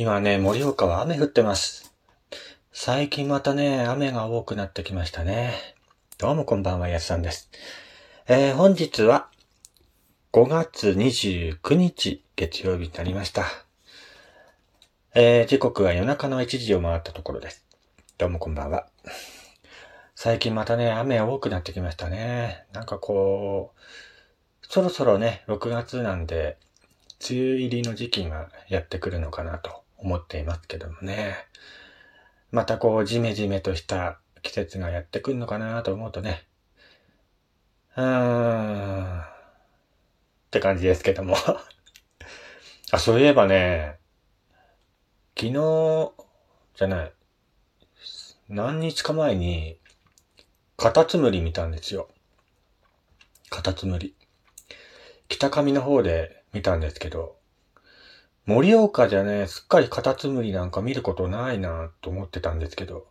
今ね、盛岡は雨降ってます。最近またね、雨が多くなってきましたね。どうもこんばんは、やすさんです。えー、本日は5月29日月曜日になりました。えー、時刻は夜中の1時を回ったところです。どうもこんばんは。最近またね、雨多くなってきましたね。なんかこう、そろそろね、6月なんで、梅雨入りの時期がやってくるのかなと思っていますけどもね。またこう、ジメジメとした季節がやってくるのかなと思うとね。うーん。って感じですけども。あ、そういえばね、昨日、じゃない、何日か前に、カタツムリ見たんですよ。カタツムリ。北上の方で見たんですけど、盛岡じゃね、すっかりカタツムリなんか見ることないなと思ってたんですけど、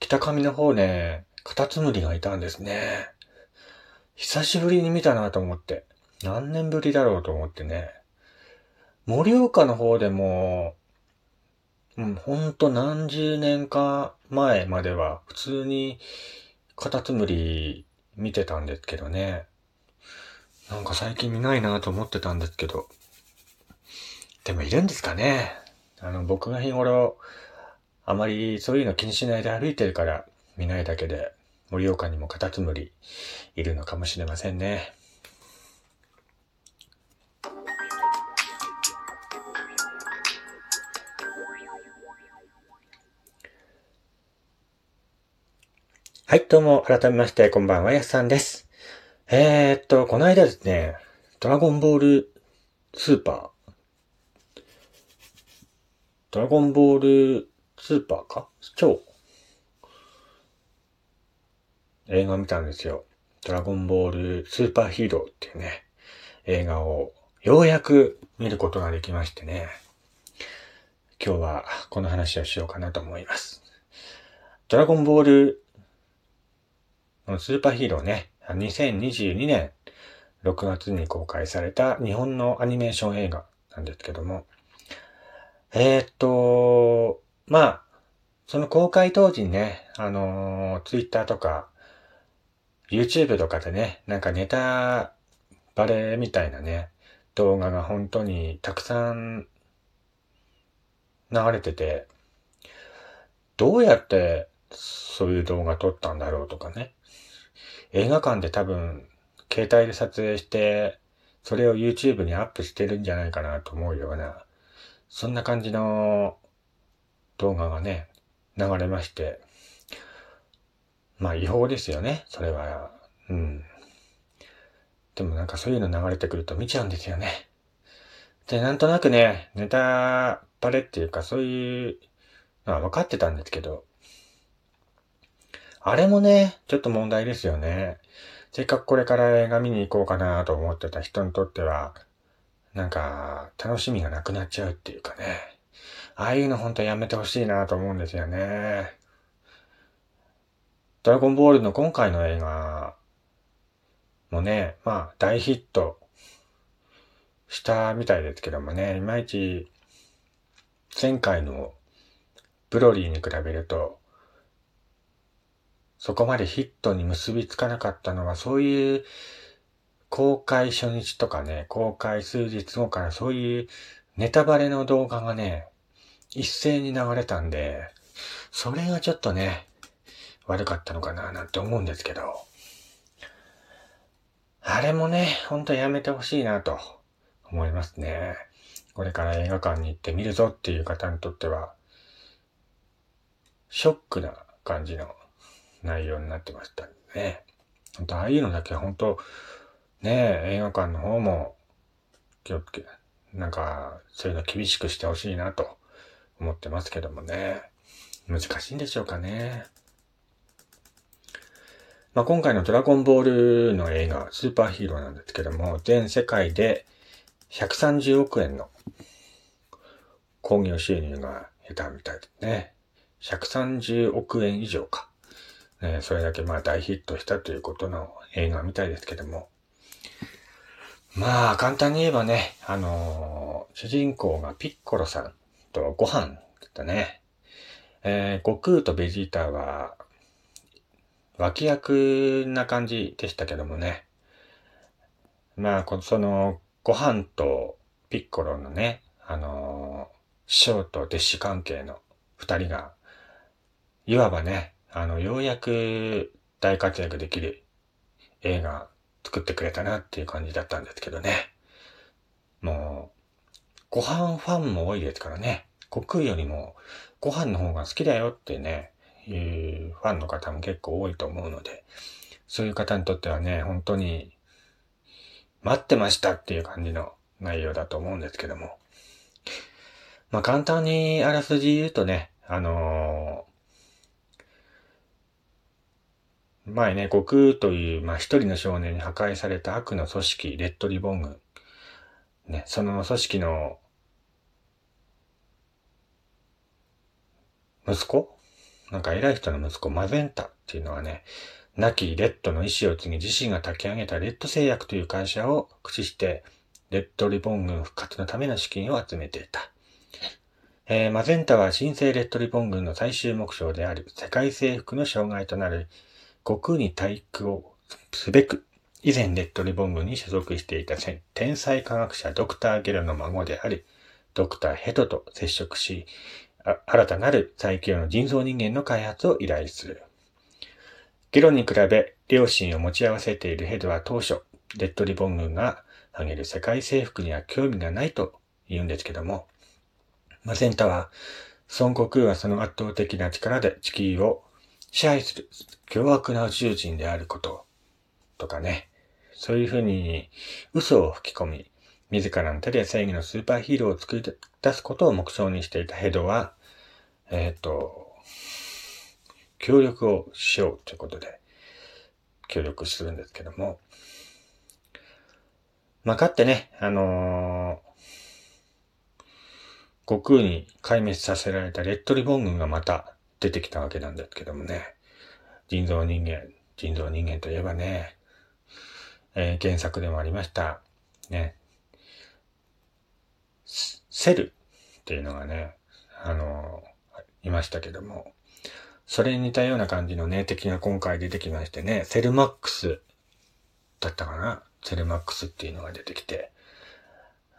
北上の方ね、カタツムリがいたんですね。久しぶりに見たなと思って。何年ぶりだろうと思ってね。盛岡の方でも、うん、ほんと何十年か前までは普通にカタツムリ見てたんですけどね。なんか最近見ないなと思ってたんですけど。でもいるんですかねあの、僕が日頃、あまりそういうの気にしないで歩いてるから見ないだけで、盛岡にもカタツムリいるのかもしれませんね。はい、どうも、改めまして、こんばんは、やすさんです。えー、っと、この間ですね、ドラゴンボールスーパー。ドラゴンボールスーパーか？超映画見たんですよ。ドラゴンボールスーパーヒーローっていうね、映画をようやく見ることができましてね。今日はこの話をしようかなと思います。ドラゴンボールスーパーヒーローね、2022年6月に公開された日本のアニメーション映画なんですけども、えー、っと、まあ、その公開当時にね、あのー、ツイッターとか、YouTube とかでね、なんかネタバレみたいなね、動画が本当にたくさん流れてて、どうやってそういう動画撮ったんだろうとかね。映画館で多分、携帯で撮影して、それを YouTube にアップしてるんじゃないかなと思うような、そんな感じの動画がね、流れまして、まあ違法ですよね、それは。うん。でもなんかそういうの流れてくると見ちゃうんですよね。で、なんとなくね、ネタバレっていうかそういうのは分かってたんですけど、あれもね、ちょっと問題ですよね。せっかくこれから映画見に行こうかなと思ってた人にとっては、なんか、楽しみがなくなっちゃうっていうかね。ああいうのほんとやめてほしいなと思うんですよね。ドラゴンボールの今回の映画もね、まあ大ヒットしたみたいですけどもね、いまいち前回のブロリーに比べると、そこまでヒットに結びつかなかったのは、そういう公開初日とかね、公開数日後からそういうネタバレの動画がね、一斉に流れたんで、それがちょっとね、悪かったのかななんて思うんですけど、あれもね、ほんとやめてほしいなと思いますね。これから映画館に行って見るぞっていう方にとっては、ショックな感じの内容になってましたね。本当ああいうのだけ本当ねえ映画館の方も気をつけ、なんかそういうの厳しくしてほしいなと思ってますけどもね。難しいんでしょうかね。まあ、今回のドラゴンボールの映画、スーパーヒーローなんですけども、全世界で130億円の興行収入が得たみたいですね。130億円以上か。ね、それだけまあ大ヒットしたということの映画みたいですけども。まあ、簡単に言えばね、あのー主人公がピッコロさんとご飯だったね。えー、悟空とベジータは、脇役な感じでしたけどもね。まあ、その、ご飯とピッコロのね、あのー、師匠と弟子関係の二人が、いわばね、あの、ようやく大活躍できる映画作ってくれたなっていう感じだったんですけどね。もう、ご飯ファンも多いですからね。悟空よりもご飯の方が好きだよってね、いうファンの方も結構多いと思うので、そういう方にとってはね、本当に待ってましたっていう感じの内容だと思うんですけども。まあ簡単にあらすじ言うとね、あのー、前ね、悟空という、まあ一人の少年に破壊された悪の組織、レッドリボン軍。ね、その組織の息子？なんか偉い人の息子、マゼンタっていうのはね、亡きレッドの意志を継ぎ自身が炊き上げたレッド製薬という会社を駆使して、レッドリボン軍復活のための資金を集めていた。えー、マゼンタは新生レッドリボン軍の最終目標である世界征服の障害となる悟空に体育をすべく、以前レッドリボン軍に所属していた天才科学者ドクターゲロの孫であるドクターヘドと接触し、新たなる最強の人造人間の開発を依頼する。ゲロに比べ、両親を持ち合わせているヘドは当初、レッドリボン軍が挙げる世界征服には興味がないと言うんですけども、マセンタは、孫悟空はその圧倒的な力で地球を支配する凶悪な宇宙人であることとかね、そういうふうに嘘を吹き込み、自らの手で正義のスーパーヒーローを作り出すことを目標にしていたヘドは、えっ、ー、と、協力をしようということで、協力するんですけども、まあ、かってね、あのー、悟空に壊滅させられたレッドリボン軍がまた出てきたわけなんですけどもね、人造人間、人造人間といえばね、えー、原作でもありました、ね、セルっていうのがね、あのーいましたけども、それに似たような感じのね、敵が今回出てきましてね、セルマックスだったかな？セルマックスっていうのが出てきて、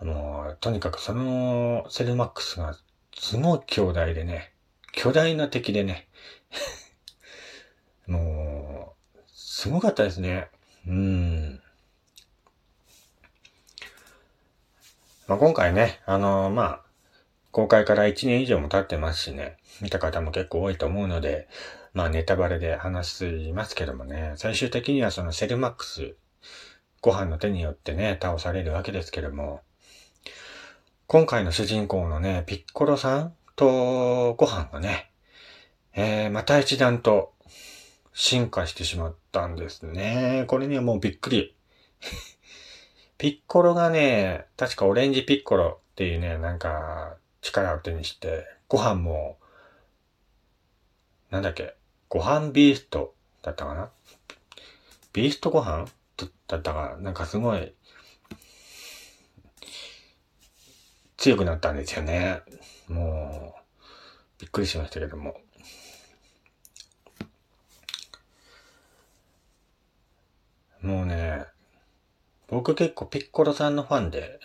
もう、とにかくそのセルマックスがすごい巨大でね、巨大な敵でね、もう、すごかったですね。うん。まあ、今回ね、あのー、まあ、公開から1年以上も経ってますしね、見た方も結構多いと思うので、まあネタバレで話しますけどもね、最終的にはそのセルマックス、ご飯の手によってね、倒されるわけですけども、今回の主人公のね、ピッコロさんとご飯がね、えー、また一段と進化してしまったんですね。これにはもうびっくり。ピッコロがね、確かオレンジピッコロっていうね、なんか、力を手にして、ご飯も、なんだっけ、ご飯ビーストだったかな？ビーストご飯だったか、なんかすごい、強くなったんですよね。もう、びっくりしましたけども。もうね、僕結構ピッコロさんのファンで、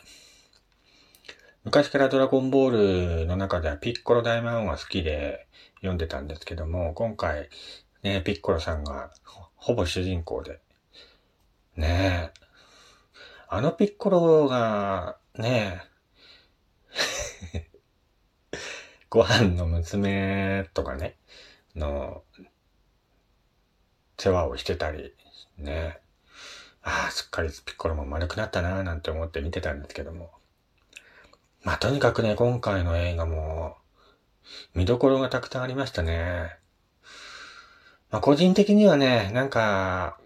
昔からドラゴンボールの中ではピッコロ大魔王が好きで読んでたんですけども、今回、ね、ピッコロさんがほぼ主人公で。ねえ。あのピッコロが、ねえ、ご飯の娘とかね、の、世話をしてたり、ね。ああ、すっかりピッコロも丸くなったなーなんて思って見てたんですけども。まあ、とにかくね、今回の映画も、見どころがたくさんありましたね。まあ、個人的にはね、なんか、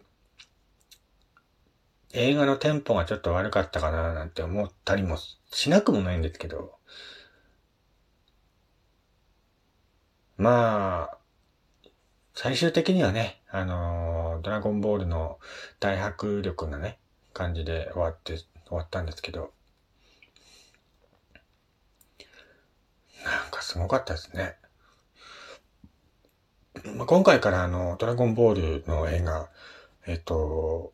映画のテンポがちょっと悪かったかななんて思ったりもしなくもないんですけど、まあ、最終的にはね、あのー、ドラゴンボールの大迫力なね、感じで終わって、終わったんですけど、なんかすごかったですね。まあ、今回からあの、ドラゴンボールの映画、えっと、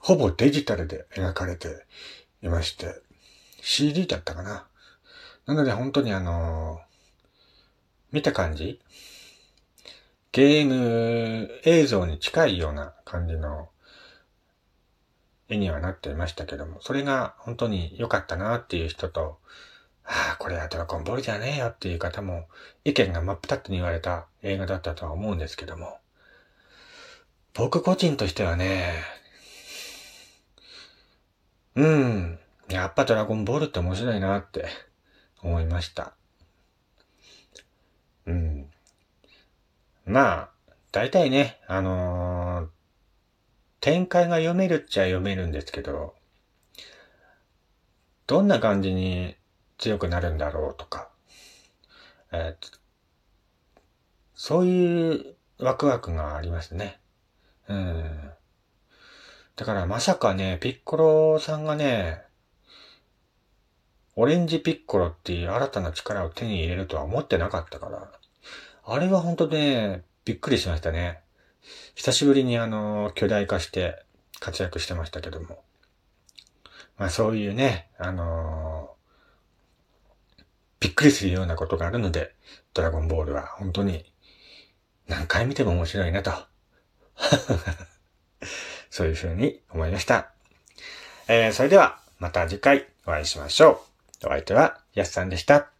ほぼデジタルで描かれていまして、CD だったかな。なので本当にあの、見た感じ？ゲーム映像に近いような感じの絵にはなっていましたけども、それが本当に良かったなっていう人と、ああ、これはドラゴンボールじゃねえよっていう方も、意見が真っ二つに言われた映画だったとは思うんですけども、僕個人としてはね、うん、やっぱドラゴンボールって面白いなって思いました。うん。まあ、大体ね、あのー、展開が読めるっちゃ読めるんですけど、どんな感じに強くなるんだろうとか、えー、そういうワクワクがありますね。うん。だからまさかね、ピッコロさんがね、オレンジピッコロっていう新たな力を手に入れるとは思ってなかったから、あれは本当ね、びっくりしましたね。久しぶりにあの、巨大化して活躍してましたけども。まあそういうね、あのー、びっくりするようなことがあるので、ドラゴンボールは本当に何回見ても面白いなと。そういうふうに思いました。えー、それではまた次回お会いしましょう。お相手はやすさんでした。